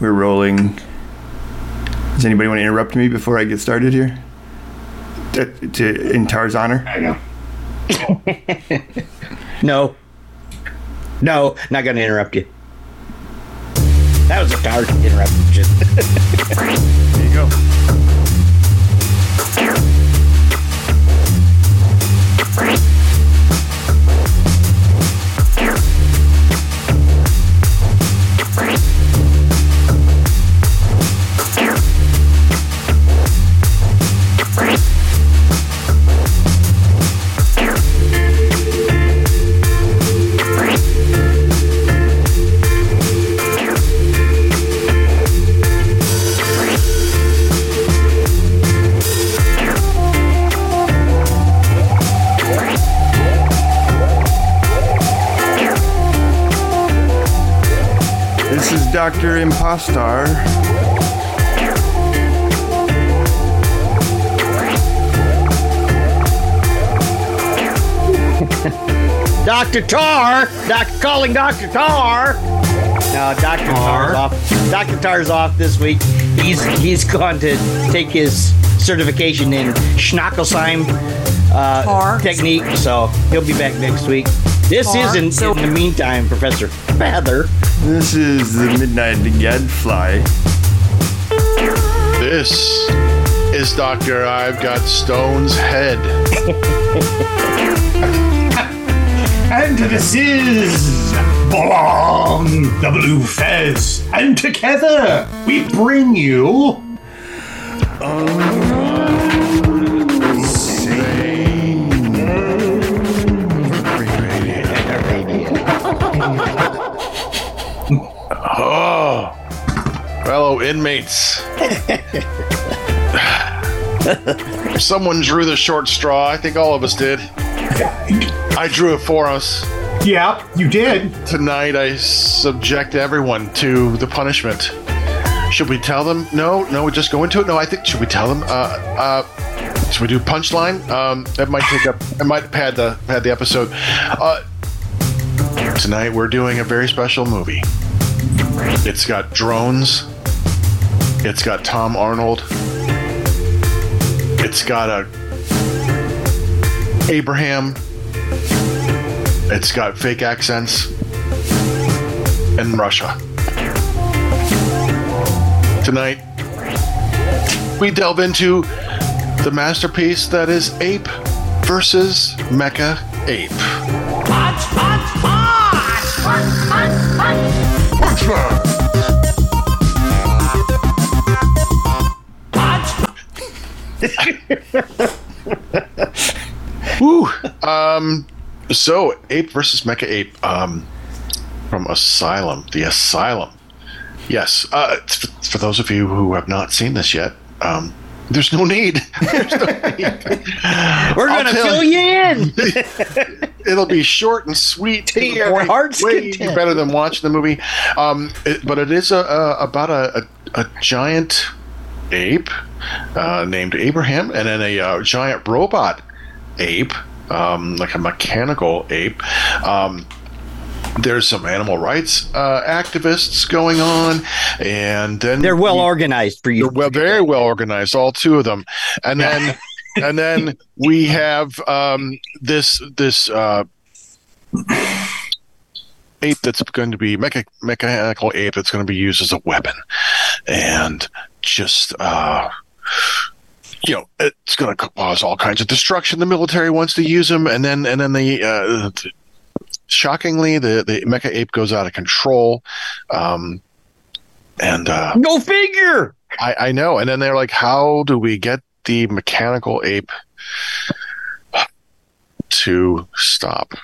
We're rolling. Does anybody want to interrupt me before I get started here? To, to, in Tarr's honor? I know. No. No, not going to interrupt you. That was a card interruption. There you go. This is Dr. Impostar. Dr. Tarr! Doc, calling Dr. Tarr! No, Dr. Tarr's off. Dr. Tarr's off this week. He's he's gone to take his certification in Schnackelsheim uh, technique, so he'll be back next week. This Tar. isn't, So- in the meantime, Professor Father. This is the Midnight Gadfly. This is Dr. I've Got Stone's head. And this is Bolong, the Bleu Fez. And together we bring you. Oh, fellow inmates. Someone drew the short straw. I think all of us did. I drew it for us. Yeah, you did. Tonight, I subject everyone to the punishment. Should we tell them? No, no, we just go into it. No, I think should we tell them? Uh, uh, should we do punchline? Um, that might take up. I might pad the pad the episode. Uh, tonight we're doing a very special movie. It's got drones. It's got Tom Arnold. It's got a Abraham. It's got fake accents and Russia. Tonight, we delve into the masterpiece that is Ape versus Mecha Ape. Woo. Um. So, Ape versus Mecha Ape. Um, from Asylum, the Asylum. Yes. Uh, for, for those of you who have not seen this yet, um, there's no need. There's no need. We're going to fill you in! It'll be short and sweet. To your heart's way content. better than watching the movie. Um, it- but it is a, a, about a, a, a giant ape uh, named Abraham, and then a uh, giant robot ape, um, like a mechanical ape. Um, there's some animal rights uh, activists going on, and then They're well we- organized for you. well, very well organized, all two of them, and then and then we have um, this this uh, ape that's going to be mecha, mechanical ape that's going to be used as a weapon, and just uh, you know it's going to cause all kinds of destruction. The military wants to use them, and then and then the. Uh, Shockingly, the, the mecha ape goes out of control, um, and uh, Go figure! I, I know. And then they're like, how do we get the mechanical ape to stop?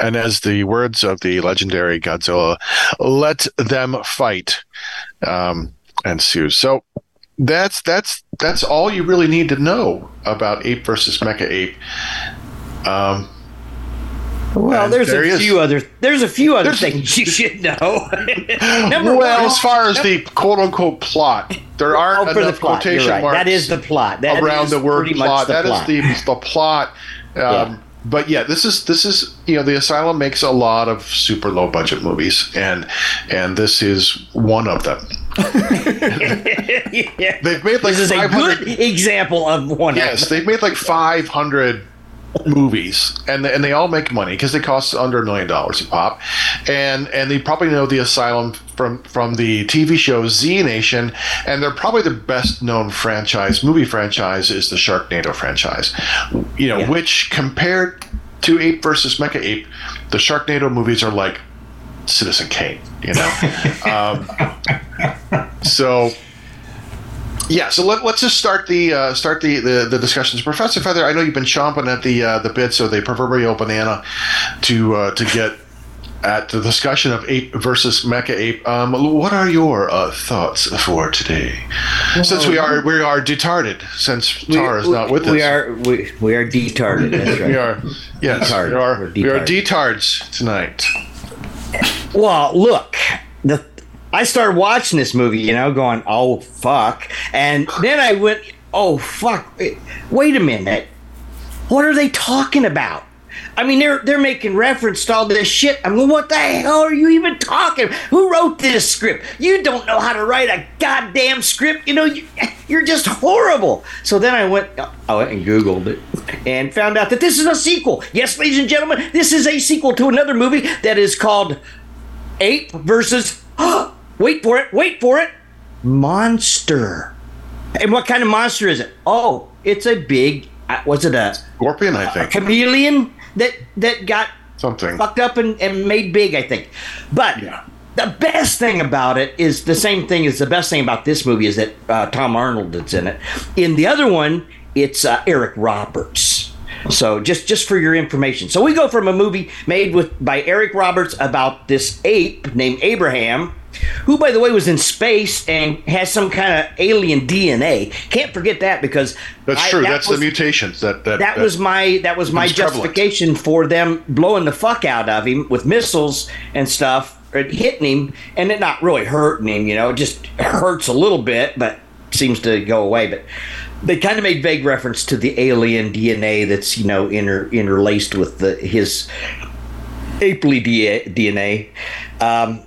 And as the words of the legendary Godzilla, let them fight, um, ensues. So that's that's that's all you really need to know about ape versus mecha ape. Um, Well, there's there he a is. few other there's a few other There's- things you should know. Number well, one, as far as the quote unquote plot, there oh, aren't the enough plot, quotation right. marks. That is the plot. That around is the word plot. the That is plot. the the plot. Um, but yeah, this is this is you know the Asylum makes a lot of super low budget movies, and and this is one of them. yeah. They've made like This is a good example of one. Yes, they've made like 500 movies, and they, and they all make money because they cost under a million dollars a pop, and and they probably know the Asylum from from the TV show Z Nation, and they're probably the best known franchise movie franchise is the Sharknado franchise, you know, Yeah. which compared to Ape versus Mecha Ape, the Sharknado movies are like Citizen Kane, you know. um, so yeah, so let, us just start the uh, start the, the, the discussions, Professor Fether. I know you've been chomping at the uh, the bit, so the proverbial banana, to uh, to get at the discussion of ape versus mecha ape. Um, what are your uh, thoughts for today? Since we are we are detarded, since Tarr is not with us, we are we, we are detarded. That's right. we are yes, Detarded. we are We're we are detarded. detards tonight. Well, look, the I started watching this movie, you know, going, "Oh fuck," and then I went, "Oh fuck, wait a minute, what are they talking about?" I mean, they're they're making reference to all this shit. I'm mean, what the hell are you even talking? Who wrote this script? You don't know how to write a goddamn script. You know, you, you're just horrible. So then I went, I went and Googled it and found out that this is a sequel. Yes, ladies and gentlemen, this is a sequel to another movie that is called Ape versus. wait for it. Wait for it. Monster. And what kind of monster is it? Oh, it's a big. uh, Was it a, Scorpion, I think chameleon that that got something. fucked up and, and made big? I think. But Yeah. the best thing about it is the same thing as the best thing about this movie is that uh, Tom Arnold is in it. In the other one, it's uh, Eric Roberts. So just just for your information, so we go from a movie made with by Eric Roberts about this ape named Abraham, who by the way was in space and has some kind of alien DNA. Can't forget that because That's I- true. that That's was- the mutations that that, that was my that was my It's prevalent. justification for them blowing the fuck out of him with missiles and stuff, or hitting him, and it not really hurting him. You know, it just hurts a little bit, but seems to go away. But they kind of made vague reference to the alien DNA that's you know inter, interlaced with the his apely DNA. Um,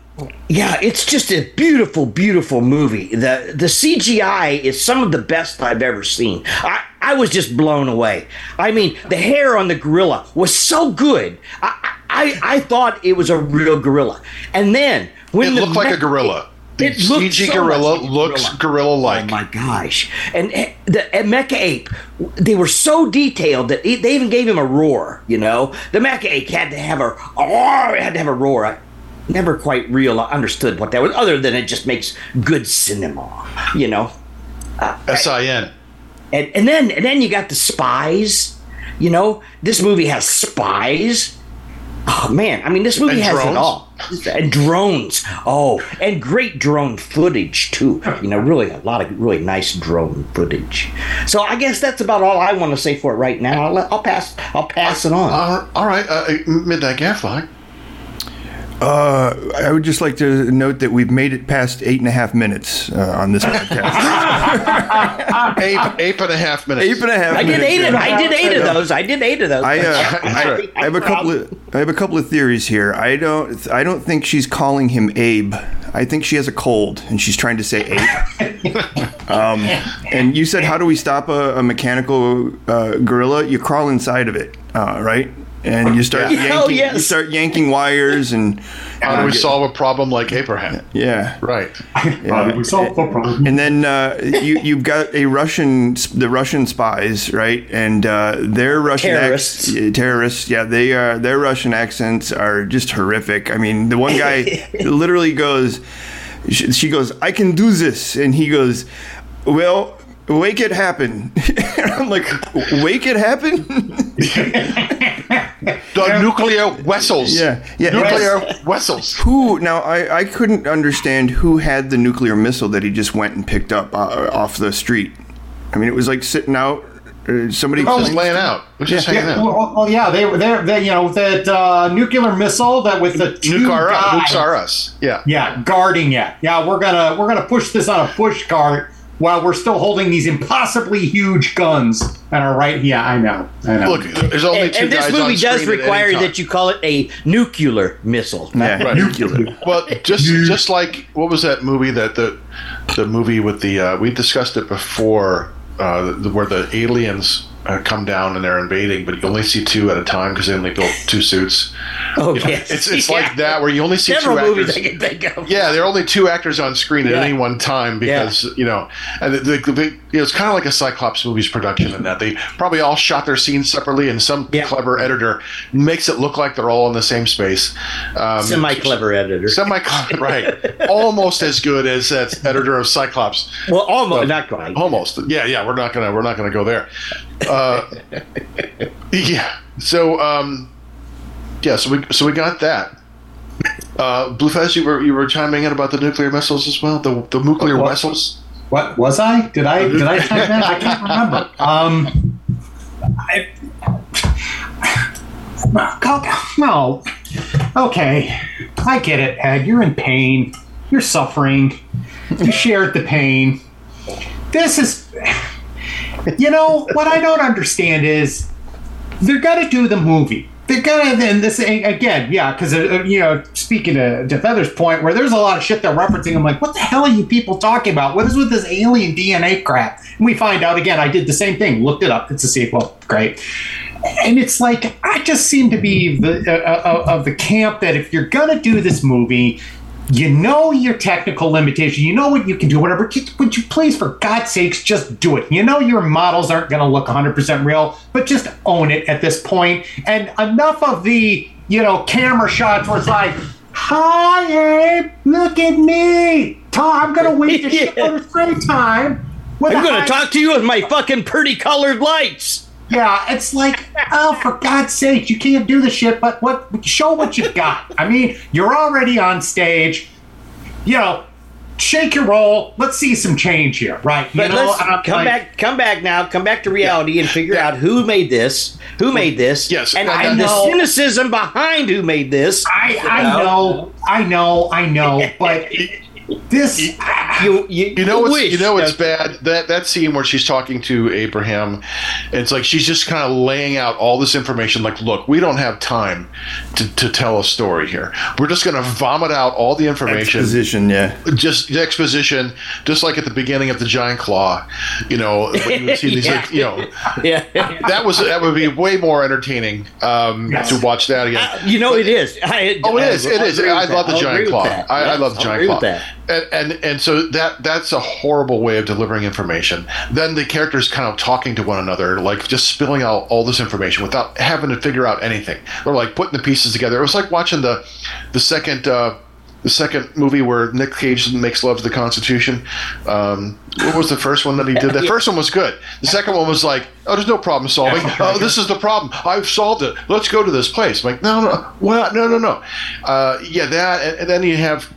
yeah, it's just a beautiful, beautiful movie. the The CGI is some of the best I've ever seen. I, I was just blown away. I mean, the hair on the gorilla was so good. I I, I thought it was a real gorilla, and then when It the looked like a gorilla. The It CG so gorilla like looks gorilla. gorilla-like. Oh my gosh! And eh, the and Mecha Ape, they were so detailed that it, they even gave him a roar. You know, the Mecha Ape had to have a oh, it had to have a roar. Never quite real understood what that was, other than it just makes good cinema. You know, S-I-N. and and then and then you got the spies. You know, this movie has spies. Oh man, I mean, this movie And has drones. it all. And drones. Oh, and great drone footage too. You know, really a lot of really nice drone footage. So I guess that's about all I want to say for it right now. I'll, I'll pass. I'll pass it on. Uh, all right, uh, Midnight Gadfly. Uh, I would just like to note that we've made it past eight and a half minutes uh, on this podcast. Ape, ape and a half minutes. eight and a half. I did minutes, eight of. I did eight of those. I did eight of those. I, uh, I. I have a couple of I have a couple of theories here. I don't I don't think she's calling him Abe. I think she has a cold and she's trying to say Abe. um, and you said, how do we stop a, a mechanical uh, gorilla? You crawl inside of it, uh, right? And you start Yeah. yanking, Oh, yes. you start yanking wires and How do uh, we solve a problem like Abraham? yeah. Right. How do we solve the problem? And then uh, you you've got a Russian, the Russian spies, right? And uh, their Russian Terrorists. Ac- terrorists, yeah, they are. Their Russian accents are just horrific. I mean, the one guy literally goes, she, she goes, "I can do this," and he goes, "Well." Wake it happen. I'm like, wake it happen? The nuclear vessels. Yeah, yeah. Nuclear vessels. who now? I, I couldn't understand who had the nuclear missile that he just went and picked up uh, off the street. I mean, it was like sitting out. Uh, somebody Just laying out. It was just hanging Yeah, out. well, well, yeah, they were there. They, you know, that uh, nuclear missile that with the two Nuke are us. Nukes are us. Yeah. yeah, guarding it. Yeah, we're gonna we're gonna push this on a push cart while we're still holding these impossibly huge guns. and are right. Yeah, I know. I know. Look, there's only And, two and this movie on does screen at any require that you call it a nuclear missile. Yeah, Right. nuclear. Well, just just like what was that movie that the the movie with the uh, we discussed it before uh, the, where the aliens come down and they're invading, but you only see two at a time because they only built two suits. Oh, You know, yes. It's it's Yeah. like that where you only see Several two movies actors. I can think of. Yeah, there are only two actors on screen at any one time because you know, and the, the, the, you know, it's kind of like a Cyclops movies production in that they probably all shot their scenes separately, and some Yeah. clever editor makes it look like they're all in the same space. Um, Semi clever editor. semi clever, right, almost as good as that editor of Cyclops. well, almost not quite. Almost, yeah, yeah. We're not gonna we're not gonna go there. Uh, yeah. So um, yeah. So we so we got that. Uh, Bleu Fez, you were you were chiming in about the nuclear missiles as well. The the nuclear What? missiles. What was I? Did I? Did I type that? I can't remember. Um, I, no. Okay, I get it, Ed. You're in pain. You're suffering. You shared the pain. This is, you know, what I don't understand is they're gonna do the movie. They're gonna then this again, yeah, because uh, you know, speaking to, to Fether's point, where there's a lot of shit they're referencing. I'm like, what the hell are you people talking about? What is with this alien DNA crap? And we find out again. I did the same thing. Looked it up. It's a sequel. Great. And it's like I just seem to be the uh, uh, of the camp that if you're gonna do this movie, you know your technical limitation. You know what you can do, whatever. Just- Would you please, for God's sakes, just do it? You know your models aren't going to look 100% real, but just own it at this point. And enough of the, you know, camera shots where it's like, hi, Abe, look at me. Tom, I'm going to wait to shit Yeah. screen time. I'm going to talk to you with my fucking pretty colored lights. Yeah, it's like, oh, for God's sake, you can't do the shit, but what? Show what you've got. I mean, you're already on stage. You know, shake your roll. Let's see some change here, right? You But know, let's I'm come like, back, come back now, come back to reality and figure out who made this, who made this, Yes, and, I and the cynicism behind who made this. I, I know, I know, I know, but this. You, you, You know what's wish you know what's that- bad that that scene where she's talking to Abraham, and it's like she's just kind of laying out all this information. Like, look, we don't have time to, to tell a story here. We're just going to vomit out all the information, Exposition, yeah. just exposition, just like at the beginning of the Giant Claw. You know, when you would see these, Yeah. like, you know, Yeah. that was that would be way more entertaining um, Yes. to watch that again. Uh, you know it is. I, Oh, it is. It I'll is. agree I with love that. the I'll giant claw. that. I, I love the giant claw. And, and and so that that's a horrible way of delivering information. Then the characters kind of talking to one another, like just spilling out all this information without having to figure out anything. They're like putting the pieces together. It was like watching the the second. Uh, the second movie where Nick Cage makes love to the Constitution. Um, what was the first one that he did? The first one was good. The second one was like, oh, there's no problem solving. Oh, this is the problem. I've solved it. Let's go to this place. I'm like, no, no, what? No, no, no. Uh, yeah, that, and, and then you have.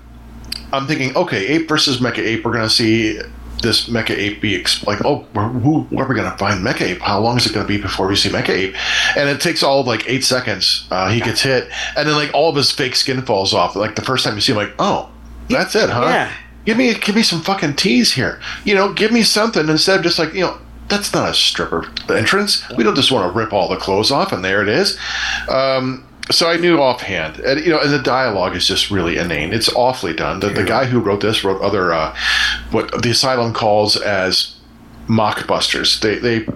I'm thinking, okay, ape versus mecha ape. We're going to see this mecha ape be ex- like, oh, where, who, where are we going to find mecha ape? How long is it going to be before we see mecha ape? And it takes all of like eight seconds. Uh, he gets hit, and then like all of his fake skin falls off. Like the first time you see him, like, oh, that's it, huh? Yeah. Give me, give me some fucking tease here. You know, give me something instead of just like, you know, that's not a stripper entrance. We don't just want to rip all the clothes off, and there it is. Um, so I knew offhand, and you know, and the dialogue is just really inane. It's awfully done. The, the guy who wrote this wrote other uh, what the asylum calls as mockbusters. They they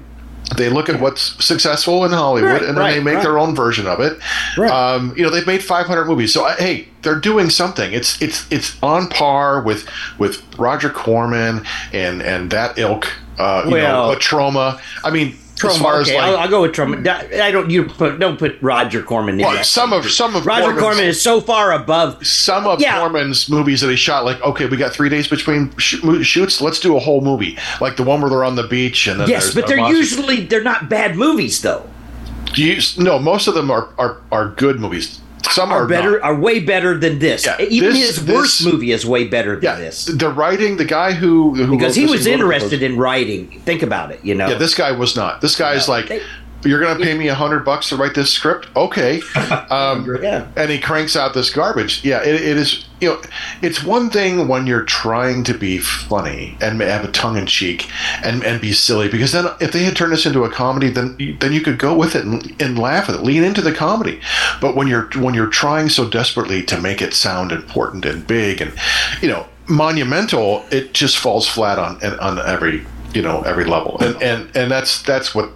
they look at what's successful in Hollywood, Right, and then right, they make right. their own version of it. Right. Um, you know, they've made 500 movies, so uh, hey, they're doing something. It's it's it's on par with with Roger Corman and and that ilk. Uh, you Well- know, a Troma. I mean, as far okay, as I'll. I'll go with Troma. I don't you put don't put Roger Corman in well, some of some of Roger Corman's- Corman is so far above. some of Yeah. Corman's movies that he shot, like, okay, we got three days between sh- shoots. Let's do a whole movie, like the one where they're on the beach and then Yes, but they're monster- usually they're not bad movies though. You, no, most of them are are, are good movies. Some are, Are better not. are way better than this. Yeah, Even this- his worst this- movie is way better than Yeah, this. the writing, the guy who, who Because he was and wrote it interested in writing. Think about it, you know. Yeah, this guy was not. This guy is like, They- you're going to pay me a hundred bucks to write this script? Okay. Um, Yeah. and he cranks out this garbage. Yeah, it, it is. You know, it's one thing when you're trying to be funny and have a tongue in cheek and, and be silly. Because then, if they had turned this into a comedy, then then you could go with it and, and laugh at it, lean into the comedy. But when you're when you're trying so desperately to make it sound important and big and you know monumental, it just falls flat on on every you know every level and and and that's that's what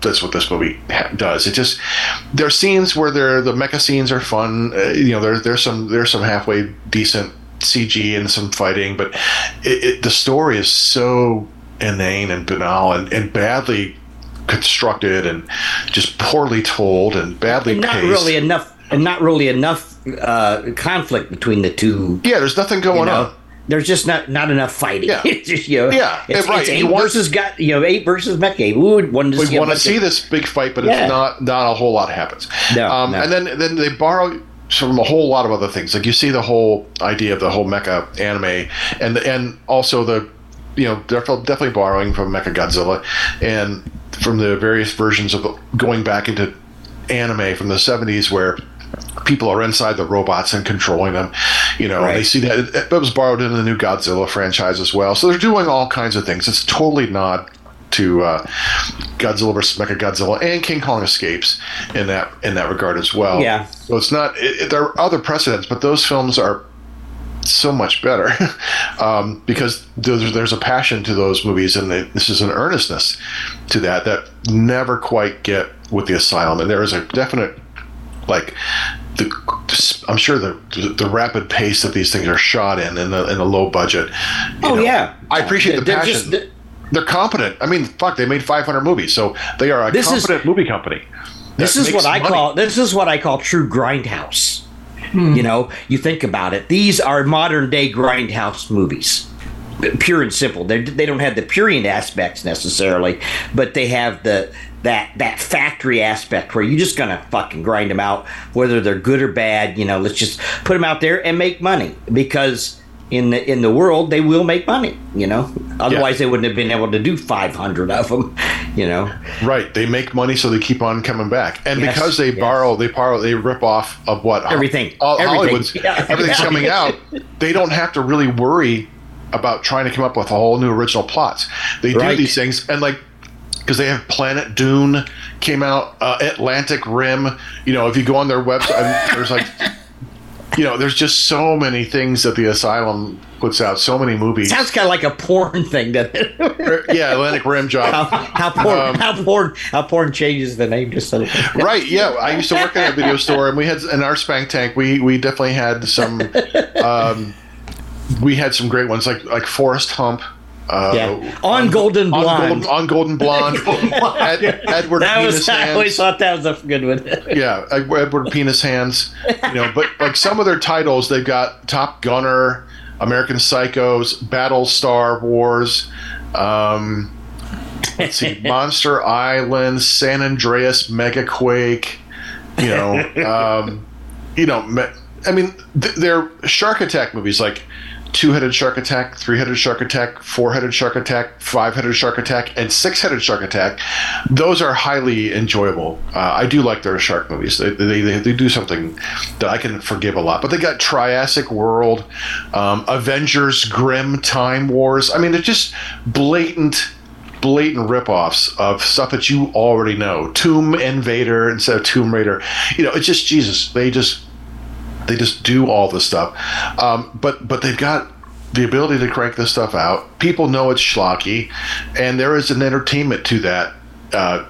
that's what this movie ha- does. It just there are scenes where there the mecha scenes are fun. Uh, you know there, there's some there's some halfway decent cg and some fighting but it, it, the story is so inane and banal and, and badly constructed and just poorly told and badly And not paced. really enough, and not really enough uh, conflict between the two. yeah there's nothing going You know, on there's just not not enough fighting. Yeah. It's just, you know, Yeah, It's, right. it's eight want- versus got you know eight versus mecha. We would want to see. want to see this big fight, but Yeah. it's not not a whole lot happens. No, um, no. And then then they borrow from a whole lot of other things. Like you see the whole idea of the whole mecha anime, and and also the you know they're definitely borrowing from Mecha Godzilla, and from the various versions of going back into anime from the 70s where people are inside the robots and controlling them you know Right. they see that it, was borrowed in the new godzilla franchise as well so they're doing all kinds of things it's totally nod to uh, Godzilla versus Mecha Godzilla and King Kong escapes in that in that regard as well. Yeah. So it's not. It, it- there are other precedents, but those films are so much better um, because there's, there's a passion to those movies, and they, this is an earnestness to that that never quite get with the Asylum, and there is a definite like the I'm sure the the rapid pace that these things are shot in in the in a low budget. Oh know, yeah, I appreciate the They're passion. just- they're- they're competent. I mean, fuck, they made 500 movies, so they are a This is- competent movie company. This that is what makes I money. call this is what I call true grindhouse. Hmm. You know, you think about it. These are modern day grindhouse movies, pure and simple. They they don't have the purient aspects necessarily, but they have the that that factory aspect where you're just gonna fucking grind them out, whether they're good or bad. You know, let's just put them out there and make money because. In the in the world, they will make money. You know, otherwise they wouldn't have been able to do 500 of them. You know, Right, they make money, so they keep on coming back, and Yes, because they yes. borrow, they borrow, they rip off of what Everything. all, Everything. Hollywood's Yeah. everything's coming out. They don't have to really worry about trying to come up with a whole new original plots. They do these things, and like because they have Planet Dune came out, uh, Atlantic Rim. You know, if you go on their website, there's like. You know, there's just so many things that the asylum puts out. So many movies. sounds kind of like a porn thing, doesn't it? yeah, Atlantic Rim job. how, how porn, Um, how porn, how porn changes the name just so. right yeah i used to work in a video store and we had in our spank tank we we definitely had some um we had some great ones like like forest hump uh, Yeah, on Golden on Blonde. golden, on golden blonde Ed, edward that penis was. I always thought that was a good one. yeah edward penis hands you know but like some of their titles they've got top gunner american psychos battle star wars um let's see monster island san andreas megaquake you know um you know i mean th- they're shark attack movies like two-headed shark attack three-headed shark attack four-headed shark attack five-headed shark attack and six-headed shark attack those are highly enjoyable uh, i do like their shark movies they, they, they, they do something that i can forgive a lot but they got triassic world um, avengers Grimm time wars i mean they're just blatant blatant ripoffs of stuff that you already know. Tomb Invader instead of Tomb Raider. You know, it's just Jesus. They just they just do all this stuff. Um, but but they've got the ability to crank this stuff out. People know it's schlocky, and there is an entertainment to that. Uh,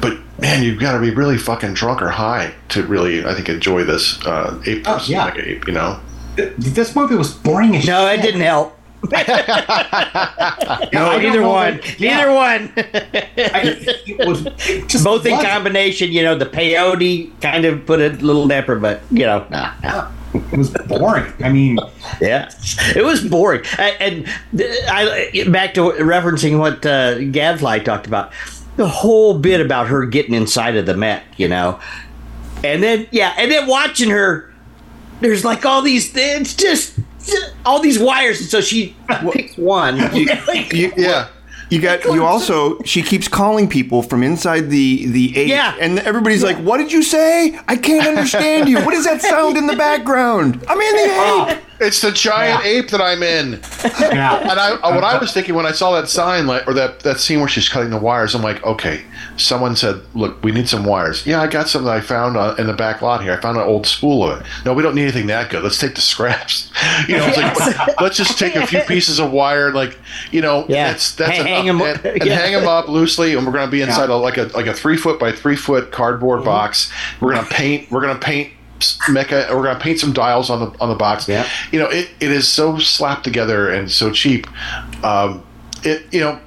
but man, you've got to be really fucking drunk or high to really, I think, enjoy this. Uh, ape Oh, yeah. Mega ape, you know. This movie was boring as No, it didn't help. no, I don't neither know one. that- Neither one. I- it was it Both in wasn't. combination. You know, the peyote kind of put a little damper, but you know, nah, nah. It was boring. I mean, Yeah, it was boring. And, and I back to referencing what uh, Gadfly talked about, the whole bit about her getting inside of the Met, you know, and then yeah, and then watching her. There's like all these. It's just all these wires, and so she picks one. You- Yeah. You got you also she keeps calling people from inside the the ape Yeah. and everybody's like, "What did you say? I can't understand you. What is that sound in the background? I'm in the oh. ape." It's the giant ape that I'm in. Yeah. And I, uh, what I was thinking when I saw that sign, like, or that, that scene where she's cutting the wires, I'm like, okay, someone said, look, we need some wires. Yeah, I got some that I found uh, in the back lot here. I found an old spool of it. No, we don't need anything that good. Let's take the scraps. You know, it's like, let's just take a few pieces of wire, like, you know, Yeah. that's that's Hang- enough. hang 'em- and, and yeah. hang them up loosely, and we're gonna be inside a, like a like a three foot by three foot cardboard box. We're gonna paint. We're gonna paint. Mecha, we're gonna paint some dials on the on the box. Yeah. you know, it, it is so slapped together and so cheap. Um, it you know,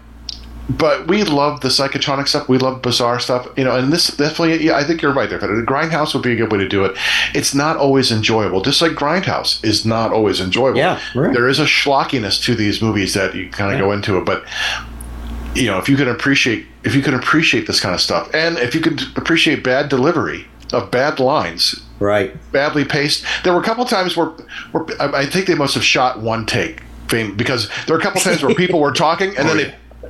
but we love the psychotronic stuff. We love bizarre stuff. You know, and this definitely, yeah, I think you're right there. But Grindhouse would be a good way to do it. It's not always enjoyable, just like Grindhouse is not always enjoyable. Yeah, right. There is a schlockiness to these movies that you kind of go into it, but you know, if you can appreciate if you can appreciate this kind of stuff, and if you could appreciate bad delivery of bad lines, Right. badly paced. There were a couple times where, where I I think they must have shot one take, because there were a couple times where people were talking and then oh,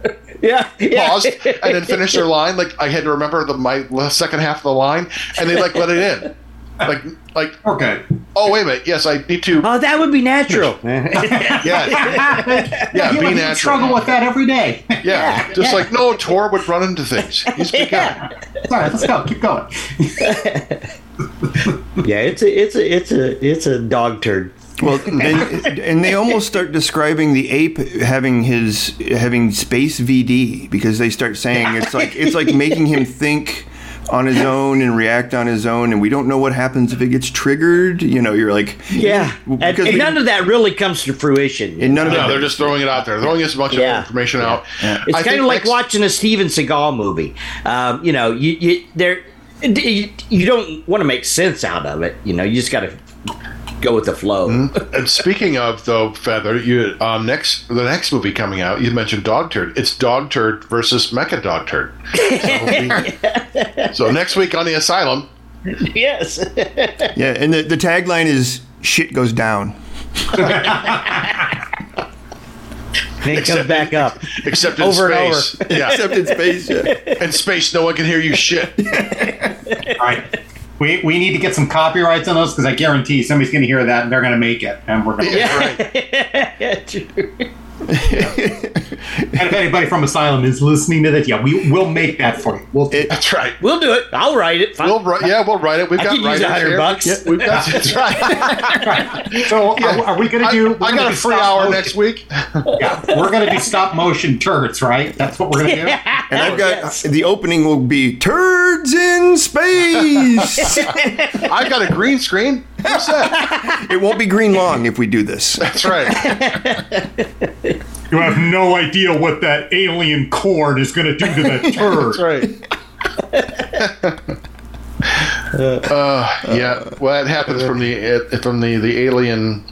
they Yeah. yeah. paused and then finished their line. Like I had to remember the my second half of the line, and they like let it in. Like like Okay. oh wait a minute, yes I need to Oh, that would be natural. yeah Yeah, be you natural. struggle with that every day. yeah just like no Tor would run into things. He's a big guy. All right, let's go. Keep going. yeah, it's a it's a it's a it's a dog turd. Well, and, and they almost start describing the ape having his having space VD because they start saying it's like it's like making him think on his own and react on his own, and we don't know what happens if it gets triggered. You know, you're like, Yeah, and, because and we- none of that really comes to fruition. and none of No, it. they're just throwing it out there, throwing as much Yeah. information out. It's I kind of like next- watching a Steven Seagal movie. Um, you know, you you there, you, you don't want to make sense out of it. You know, you just got to go with the flow. And speaking of though, Fether, you um, next the next movie coming out, you mentioned Dog Turd. It's Dog Turd versus Mecha Dog Turd. So, we- so next week on the Asylum, yes. Yeah, and the, the tagline is "shit goes down." And it comes back up. except in Over and space, yeah, Except in space. Yeah. in space, no one can hear you shit. All right. We, we need to get some copyrights on those because I guarantee somebody's going to hear that and they're going to make it. And we're going to. Yeah, right. yeah, true. And if anybody from Asylum is listening to this, yeah, we will make that for you. We'll It- That's right. We'll do it. I'll write it. Fine. We'll write. Yeah, we'll write it. We've I got could use hundred bucks. Yeah, we've got. That's right. So are, are we going to do? we're I got a free hour motion- next week. Yeah, we're going to do stop motion turds, right? That's what we're going to do. And I've got Yes. the opening will be turds in space. I've got a green screen. What's that? it won't be green long if we do this. That's right. You have no idea what that alien corn is going to do to that turd. That's right. uh, yeah. Well, that happens from the uh, from the the alien.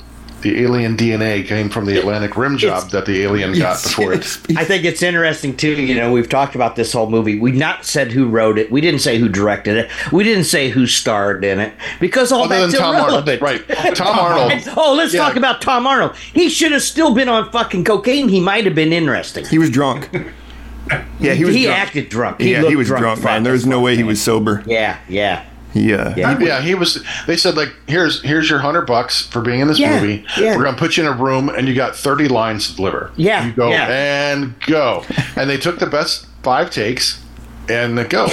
The alien DNA came from the Atlantic Rim job It's- that the alien got before it. I think it's interesting too. You know, we've talked about this whole movie. We've not said who wrote it. We didn't say who directed it. We didn't say who starred in it because all Other than that's Tom Arnold, irrelevant. right? Tom Arnold. And- oh, let's Yeah. talk about Tom Arnold. He should have still been on fucking cocaine. He might have been interesting. He was drunk. Yeah, he was. He drunk. acted drunk. He yeah, he was drunk, man. There was no way he was sober. Yeah, yeah. He, uh, Yeah. Yeah, he was. They said like, here's here's your hundred bucks for being in this Yeah, movie. yeah. We're gonna put you in a room, and you got thirty lines to deliver. Yeah, you go yeah. and go, and they took the best five takes, and they go.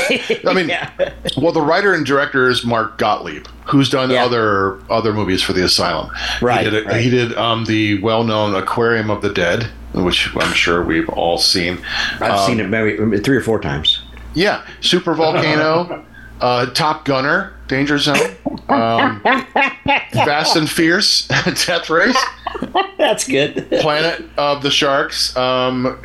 I mean, Yeah. well, the writer and director is Mark Gottlieb, who's done Yeah. other other movies for the Asylum. Right, He did, right. he did um, the well known Aquarium of the Dead, which I'm sure we've all seen. I've Um, seen it maybe three or four times. Yeah, Super Volcano, uh, Top Gunner, Danger Zone, um, Fast and Fierce, Death Race, That's good. Planet of the Sharks, um,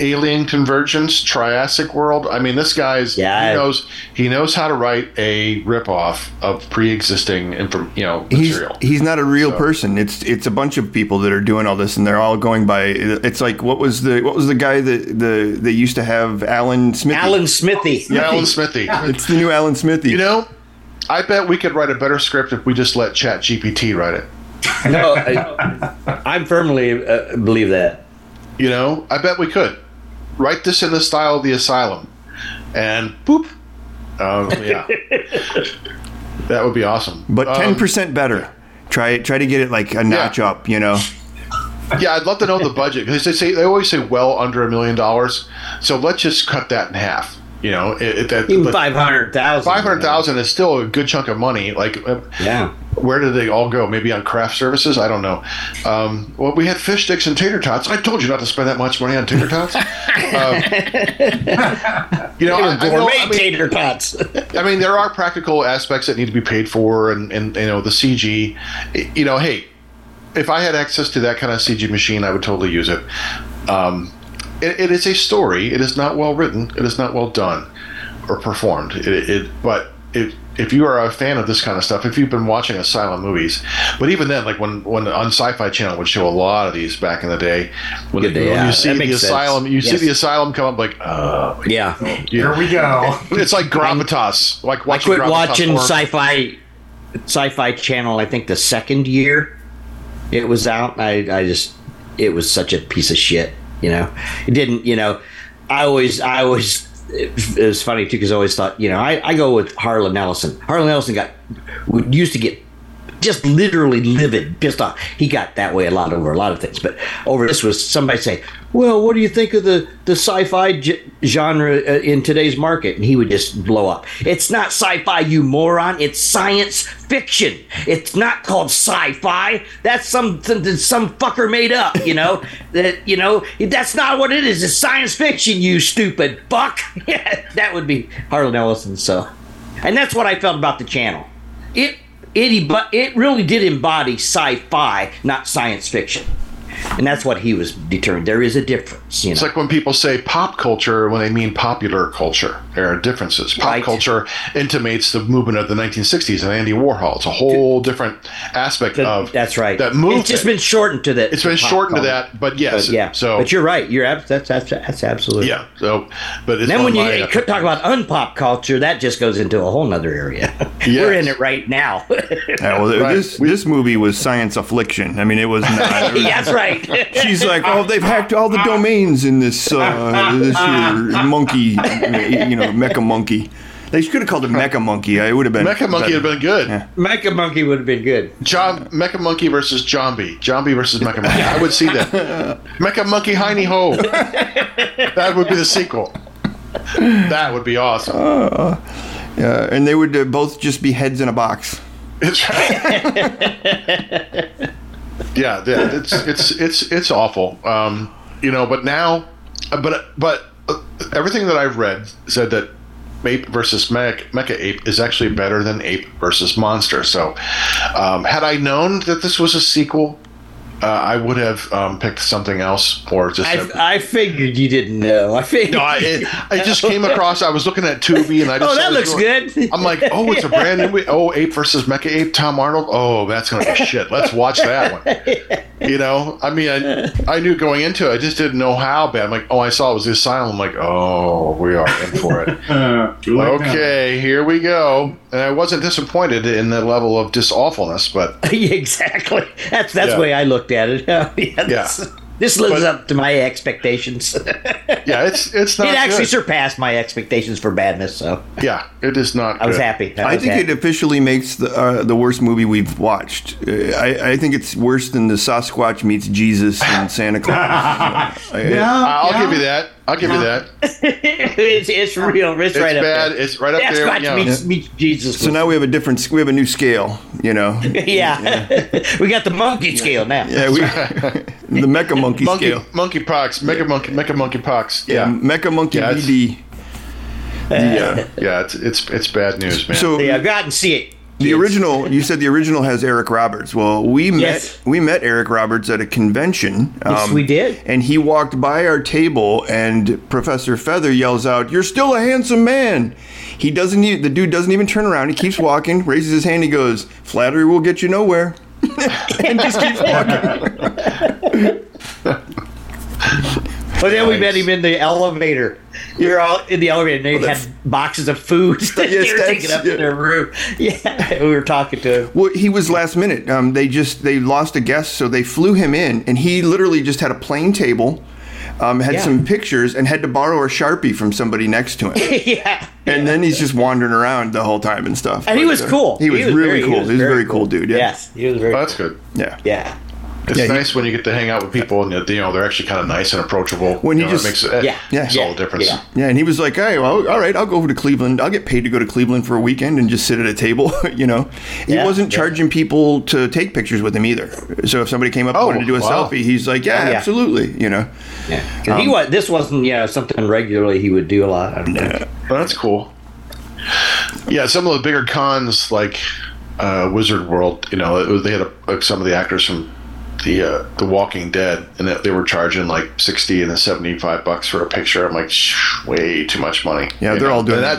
Alien Convergence, Triassic World. I mean, this guy's Yeah, he knows he knows how to write a ripoff of pre-existing inform, you know he's material. he's not a real person. It's it's a bunch of people that are doing all this, and they're all going by. It's like what was the what was the guy that the they used to have Alan Smithee. Alan Smithee. Yeah, Alan Smithee. It's the new Alan Smithee. You know, I bet we could write a better script if we just let Chat GPT write it. No, I, I firmly uh, believe that. You know, I bet we could. Write this in the style of the asylum, and boop. Um, yeah, that would be awesome. But Um, ten percent better. Try try to get it like a notch up. You know. Yeah, I'd love to know the budget because they say they always say well under a million dollars. So let's just cut that in half. You know, it, it, that, Even five hundred thousand. five hundred thousand is still a good chunk of money. Like, uh, Yeah. Where did they all go? Maybe on craft services? I don't know. Um, well, we had fish sticks and tater tots. I told you not to spend that much money on tater tots. um, you know, I, I know- I mean, tater tots. I mean, there are practical aspects that need to be paid for, and, and you know the CG. You know, hey, if I had access to that kind of CG machine, I would totally use it. Um, it, it is a story. It is not well written. It is not well done or performed. It, it but it, if you are a fan of this kind of stuff, if you've been watching Asylum movies, but even then, like when when on Sci-Fi Channel would show a lot of these back in the day, when, Good day, when yeah, you see the sense. Asylum, you see the Asylum come up like, oh, yeah. Here we go. it's like gravitas. Like I quit gravitas watching horror. sci-fi sci-fi channel I think the second year it was out. I I just it was such a piece of shit, you know. It didn't, you know, I always I always it was funny too because I always thought, you know, I, I go with Harlan Ellison. Harlan Ellison got used to get just literally livid, pissed off. He got that way a lot over a lot of things, but over this was somebody say, "Well, what do you think of the the sci-fi g- genre uh, in today's market?" And he would just blow up. It's not sci-fi, you moron. It's science fiction. It's not called sci-fi. That's something that some fucker made up. You know that you know that's not what it is. It's science fiction. You stupid fuck. that would be Harlan Ellison. So, and that's what I felt about the channel. It it it really did embody sci-fi, not science fiction, and that's what he was determined. There is a difference, you know. It's like when people say pop culture when they mean popular culture. There are differences. Pop Right. culture intimates the movement of the 1960s and Andy Warhol. It's a whole different aspect That- of that's right. That movement. It's just been shortened to that. It's been pop shortened to that, but yes. But yeah. So but you're right. You're ab- that's that's that's absolutely. yeah. So, but it's Then when you you could talk about unpop culture, that just goes into a whole nother area. Yes. We're in it right now. Yeah, well, Right. this this movie was science affliction. I mean, it was not. yeah, that's right. She's like, oh, they've hacked all the domains in this uh, this here monkey, you know, mecha monkey. They should have called it mecha monkey. It would have been Mecha Monkey had been good. Mecha Monkey would have been good. John Mecha Monkey versus Zombie. Zombie versus Mecha Monkey. I would see that. Mecha Monkey Hiney Ho. that would be the sequel. That would be awesome. Yeah, and they would uh, both just be heads in a box. It's yeah, yeah, it's it's it's it's awful. Um, you know, but now, but but uh, everything that I've read said that Ape versus Mech, Mecha Ape is actually better than Ape versus Monster. So, um, had I known that this was a sequel, uh, I would have um, picked something else or just. have- I, I figured you didn't know. I figured. no, I, it, I just came across. I was looking at Tubi, and I just oh, that looks going- good. I'm like, oh, it's a brand new. Oh, Ape versus Mecha Ape, Tom Arnold. Oh, that's gonna be shit. Let's watch that one. You know, I mean, I, I knew going into it, I just didn't know how bad. I'm like, oh, I saw it was the Asylum. I'm like, oh, we are in for it. Uh, too late now. okay, here we go. And I wasn't disappointed in the level of just awfulness, but exactly. That's that's Yeah. the way I looked Bill. yes. Yeah. This, this lives But- up to my expectations. yeah, it's it's not. it actually good. surpassed my expectations for badness. So yeah, it is not. I was good. happy. I was think happy. it officially makes the uh, the worst movie we've watched. Uh, I, I think it's worse than the Sasquatch meets Jesus and Santa Claus. I- Yeah, I'll yeah. give you that. I'll give you that. it's, it's real. It's, It's right up bad. there. It's right up That's there. got you know. meet, meet Jesus. So now we have a different, we have a new scale, you know. yeah, we got the monkey scale now. Yeah, we, the Mecha Monkey, Monkey, scale. monkey pox, mega monkey, mega monkey pox. Yeah, Mecha Monkey Yeah, BD. yeah, yeah. It's it's it's bad news, man. So Yeah, go out and see it. the original, you said the original has Eric Roberts. Well, we met Yes. we met Eric Roberts at a convention. um, Yes, we did. And he walked by our table, and Professor Fether yells out, "You're still a handsome man." He doesn't. Even, the dude doesn't even turn around. He keeps walking, raises his hand. He goes, "Flattery will get you nowhere," and just keeps walking. But then we met him in the elevator. You're all in the elevator, and they that's- had boxes of food that Yes, they were taking up yeah. in their room. Yeah, we were talking to him. Well, he was last minute. Um, they just they lost a guest, so they flew him in, and he literally just had a plain table. Um, had Yeah. some pictures and had to borrow a sharpie from somebody next to him. yeah. And then he's just wandering around the whole time and stuff. And he was uh, cool. He was, really very- cool. He was, a very cool dude. Yeah. Yes, he was very. Well, that's cool. good. Yeah. Yeah. It's Yeah, he- nice when you get to hang out with people and you know they're actually kind of nice and approachable. When you he know, just- it makes it, Yeah. Yeah. makes all Yeah. the difference. Yeah. Yeah, and he was like, "Hey, well, all right, I'll go over to Cleveland. I'll get paid to go to Cleveland for a weekend and just sit at a table." you know, he Yeah, wasn't yeah. charging people to take pictures with him either. So if somebody came up and Oh, wanted to do a wow. selfie, he's like, "Yeah, yeah. absolutely." You know, Yeah. 'Cause he Um, was. This wasn't yeah something regularly he would do a lot. I don't think. Well, that's cool. Yeah, some of the bigger cons like uh, Wizard World, you know, they had a, like some of the actors from the uh, the Walking Dead, and they, they were charging like sixty and seventy five bucks for a picture. I'm like, way too much money. Yeah, You they're all doing And that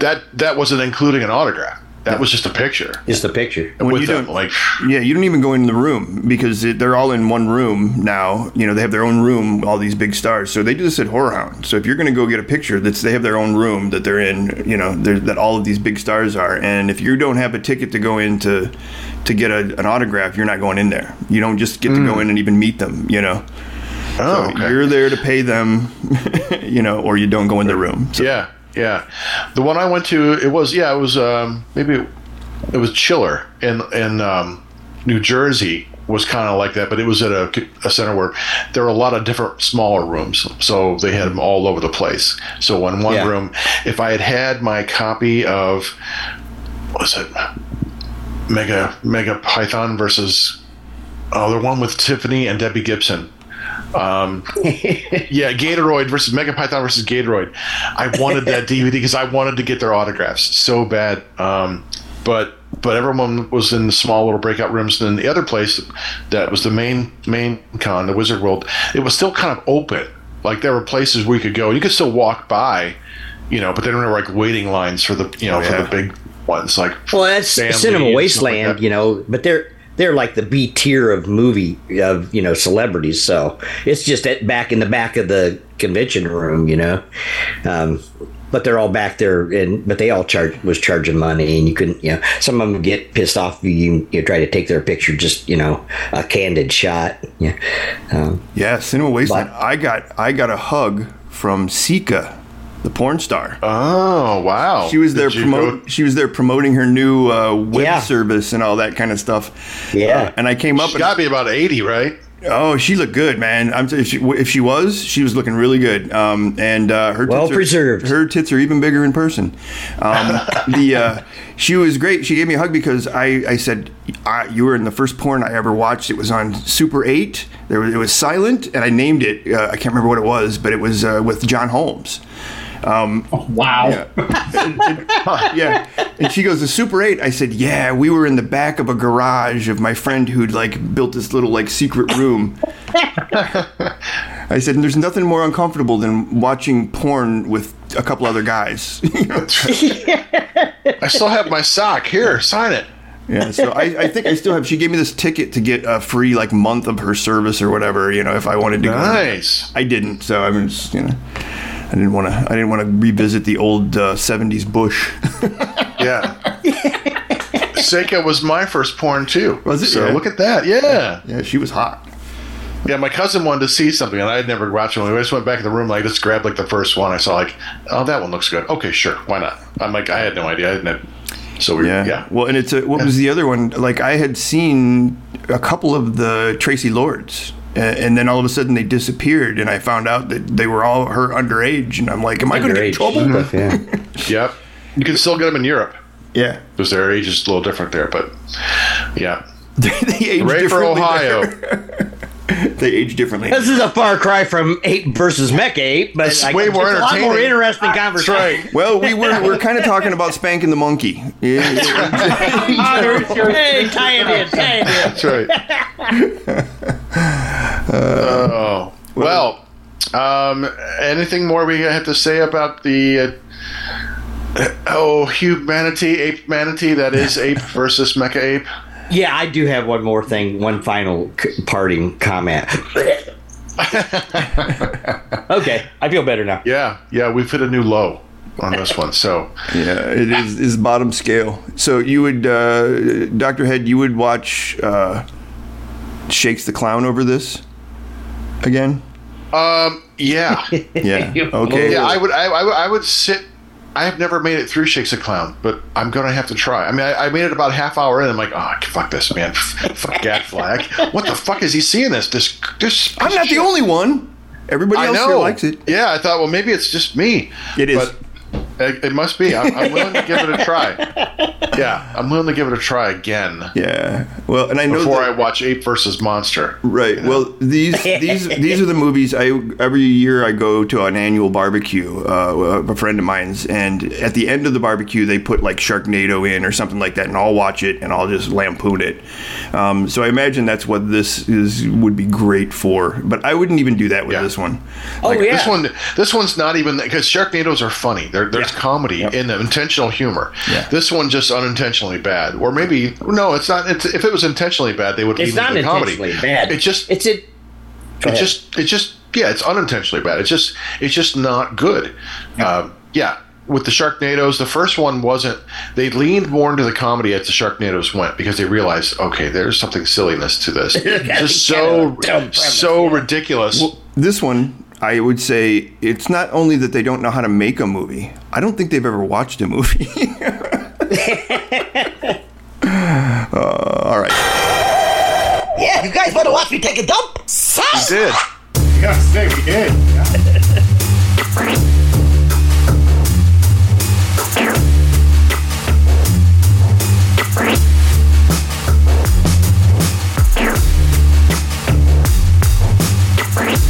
That that wasn't including an autograph. That was just a picture Just a picture. When with you them. don't- Like, yeah, you don't even go in the room because it, they're all in one room now. You know, they have their own room. All these big stars, so they do this at Horror Hound. So if you're going to go get a picture, that's they have their own room that they're in. You know, that all of these big stars are. And if you don't have a ticket to go in to to get a, an autograph, you're not going in there. You don't just get to go hmm. in and even meet them. You know. oh, okay. You're there to pay them, you know, or you don't go in the room. So, Yeah, yeah. The one I went to, it was yeah, it was um, maybe it was Chiller in in um, New Jersey was kind of like that, but it was at a, a center where there were a lot of different smaller rooms, so they had them all over the place. So in one Yeah. room, if I had had my copy of what was it Mega Mega Python versus oh the one with Tiffany and Debbie Gibson. Um, yeah, Gatoroid versus Mega Python versus Gatoroid. I wanted that DVD because I wanted to get their autographs so bad. Um, but but everyone was in the small little breakout rooms. And then the other place that was the main main con, the Wizard World, it was still kind of open. Like there were places where you could go. You could still walk by, you know, but then there were like waiting lines for the you know Oh, for the big ones. Like Well, that's Cinema and stuff like Wasteland, that. you know, but they're they're like the B tier of movie of you know celebrities. So it's just at back in the back of the convention room, you know. Um, but they're all back there, and but they all charge was charging money, and you couldn't, you know, some of them get pissed off if you you try to take their picture, just you know, a candid shot. Yeah, um, yeah, Cinema Wasteland. But- I got I got a hug from Seka, the porn star. Oh wow! she was there Did you promote. go- She was there promoting her new uh, web Yeah. service and all that kind of stuff. Yeah. Uh, and I came up She and got to be about eighty, right? oh, she looked good, man. I'm t- if she, if she was, she was looking really good. Um, and uh, her Well tits are- preserved. her tits are even bigger in person. Um, the uh, she was great. She gave me a hug because I I said I, you were in the first porn I ever watched. It was on Super Eight. There was, it was silent, and I named it. Uh, I can't remember what it was, but it was uh, with John Holmes. Um, oh, wow. Yeah. yeah. And she goes, the Super 8. I said, yeah, we were in the back of a garage of my friend who'd like built this little like secret room. I said, and there's nothing more uncomfortable than watching porn with a couple other guys. I still have my sock here. Sign it. yeah. So I, I think I still have, she gave me this ticket to get a free like month of her service or whatever, you know, if I wanted to go. Nice. I didn't. So I was, you know, I didn't want to, I didn't want to revisit the old uh, 70s bush. Yeah. Seka was my first porn too. Was it? So Yeah. look at that. Yeah. yeah. She was hot. Yeah, my cousin wanted to see something, and I had never watched one. I just went back in the room, like just grabbed like the first one. I saw like, oh, that one looks good. Okay, sure, why not? I'm like, I had no idea. I didn't. Have, so we, Yeah. yeah, Well, and it's a, what was the other one? Like I had seen a couple of the Traci Lords, and then all of a sudden they disappeared, and I found out that they were all her underage, and I'm like, am I going to get in trouble? stuff, yeah. yep. You can still get them in Europe Yeah. because their age is a little different there, but yeah. they age Ray for differently Ohio. they age differently. This is a far cry from ape versus mech ape, but It's I way more it's a lot more entertaining. interesting That's conversation. right. Well, we were we're kind of talking about spanking the monkey. Yeah. Ah, there's Hey, tie it in, tie it in. That's right. Oh well. Um, anything more we have to say about the uh, oh humanity ape manatee that is ape versus mecha ape? Yeah, I do have one more thing, one final c- parting comment. okay, I feel better now. Yeah, yeah, we've hit a new low on this one. So Yeah, it is is bottom scale. So you would, uh, Doctor Head, you would watch uh, Shakes the Clown over this again? Um, yeah, Yeah. Okay. yeah. I would, I, I would, I would sit. I have never made it through Shakes a Clown, but I'm gonna have to try. I mean, I, I made it about half hour in. I'm like, oh, fuck this, man. fuck Gadfly. What the fuck is he seeing this? This, this. I'm not the only one. Everybody I else know. here likes it. Yeah, I thought, well, maybe it's just me. It is. But it, it must be. I'm, I'm willing to give it a try. Yeah, I'm willing to give it a try again Yeah. Well, and I know before that- I watch Ape versus Monster. Right. Well, these these these are the movies I every year I go to an annual barbecue. Uh, a friend of mine's, and at the end of the barbecue, they put like Sharknado in or something like that, and I'll watch it and I'll just lampoon it. Um, so I imagine that's what this is would be great for. But I wouldn't even do that with Yeah. this one. Oh yeah. This one, this one's not even because Sharknadoes are funny. There, there's comedy in them, intentional humor. Yeah. This one just unintentionally bad, or maybe no, it's not. It's, if it was intentionally bad, they would it's lean not into the comedy. intentionally bad. It just, it's it. it just, it just, yeah, it's unintentionally bad. It's just, it's just not good. Um, yeah. With the Sharknadoes, the first one wasn't. They leaned more into the comedy as the Sharknadoes went because they realized, okay, there's something silliness to this. just so, so yeah. ridiculous. This one, I would say, it's not only that they don't know how to make a movie. I don't think they've ever watched a movie. uh, all right. Yeah, you guys want to watch me take a dump? He did. You gotta say we did. Yeah. And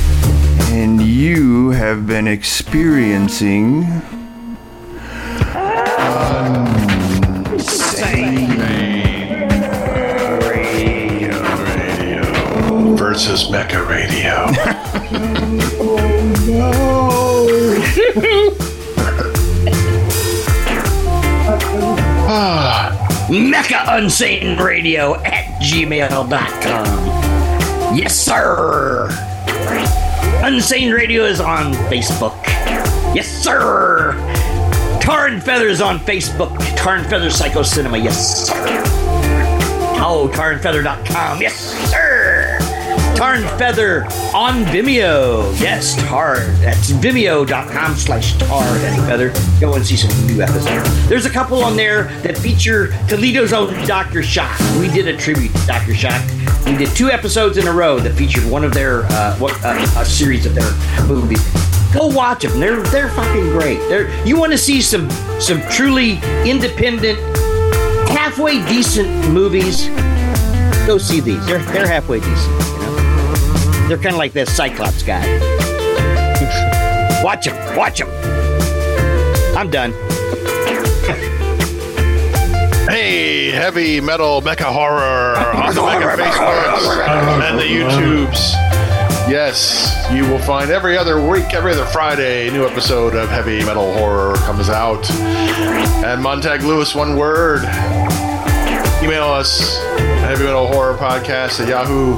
you have been experiencing. Um, Unsane Radio ah, versus Mecha Radio. Mecha Unsane Radio at gmail.com. Yes, sir. Unsane Radio is on Facebook. Yes, sir. Tarr and Fether's on Facebook. Tarr and Fether Psycho Cinema. Yes, sir. Oh, tarrandfether.com. Yes, sir. Tarr and Fether on Vimeo. Yes, Tarr. That's vimeo.com slash tarr and fether. Go and see some new episodes. There's a couple on there that feature Toledo's own Dr. Shock. We did a tribute to Dr. Shock. We did two episodes in a row that featured one of their, uh, what, uh, a series of their movies. Go watch them. They're they're fucking great. They're you want to see some some truly independent, halfway decent movies go see these. They're they're halfway decent. You know, they're kind of like that Cyclops guy. watch them, watch them. I'm done. Hey, heavy metal mecha horror on the Mecha Facebooks and the YouTubes. Yes, you will find every other week, every other Friday, a new episode of Heavy Metal Horror comes out. And Montag Lewis, one word. Email us Heavy Metal Horror Podcast at Yahoo.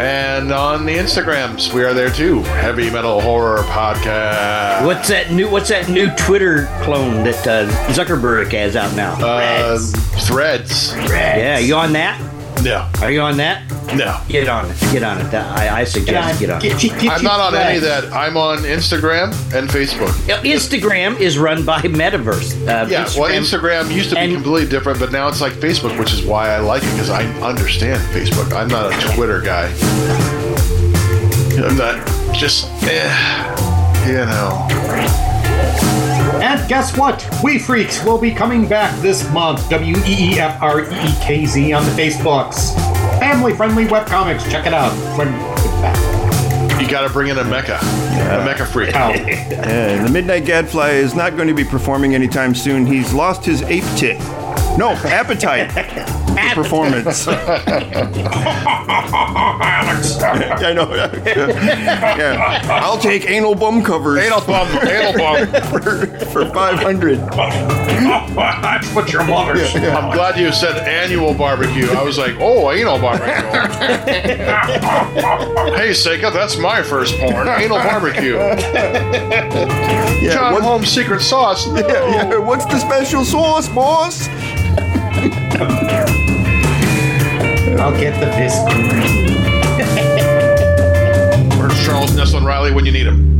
And on the Instagrams, we are there too. Heavy Metal Horror Podcast. What's that new What's that new Twitter clone that uh, Zuckerberg has out now? Uh, threads. yeah, you on that? No, Are you on that? no. Get on it. Get on it. That- I, I suggest get on it. Get, get, I'm not on any of that. I'm on Instagram and Facebook. Instagram is run by Metaverse. Uh, Yeah, well, Instagram used to be and- completely different, but now it's like Facebook, which is why I like it because I understand Facebook. I'm not a Twitter guy. I'm not just, eh, you know. And guess what? Wee Freekz will be coming back this month. W E E F R E E K Z on the Facebooks. Family friendly webcomics. Check it out when it's back. You got to bring in a mecha, a mecha freak. Oh, Uh, the Midnight Gadfly is not going to be performing anytime soon. He's lost his ape tit. No, appetite. For performance. I know. yeah. I'll take anal bum covers Anal bum, anal bum. for, for 500. that's what your mother's. I'm glad you said annual barbecue. I was like, oh, anal barbecue. hey, Seka, that's my first porn. Anal barbecue. Yeah, John what- Holmes secret sauce. No. yeah, yeah, what's the special sauce, boss? I'll get the biscuit. Where's Charles Nelson Reilly? When you need them.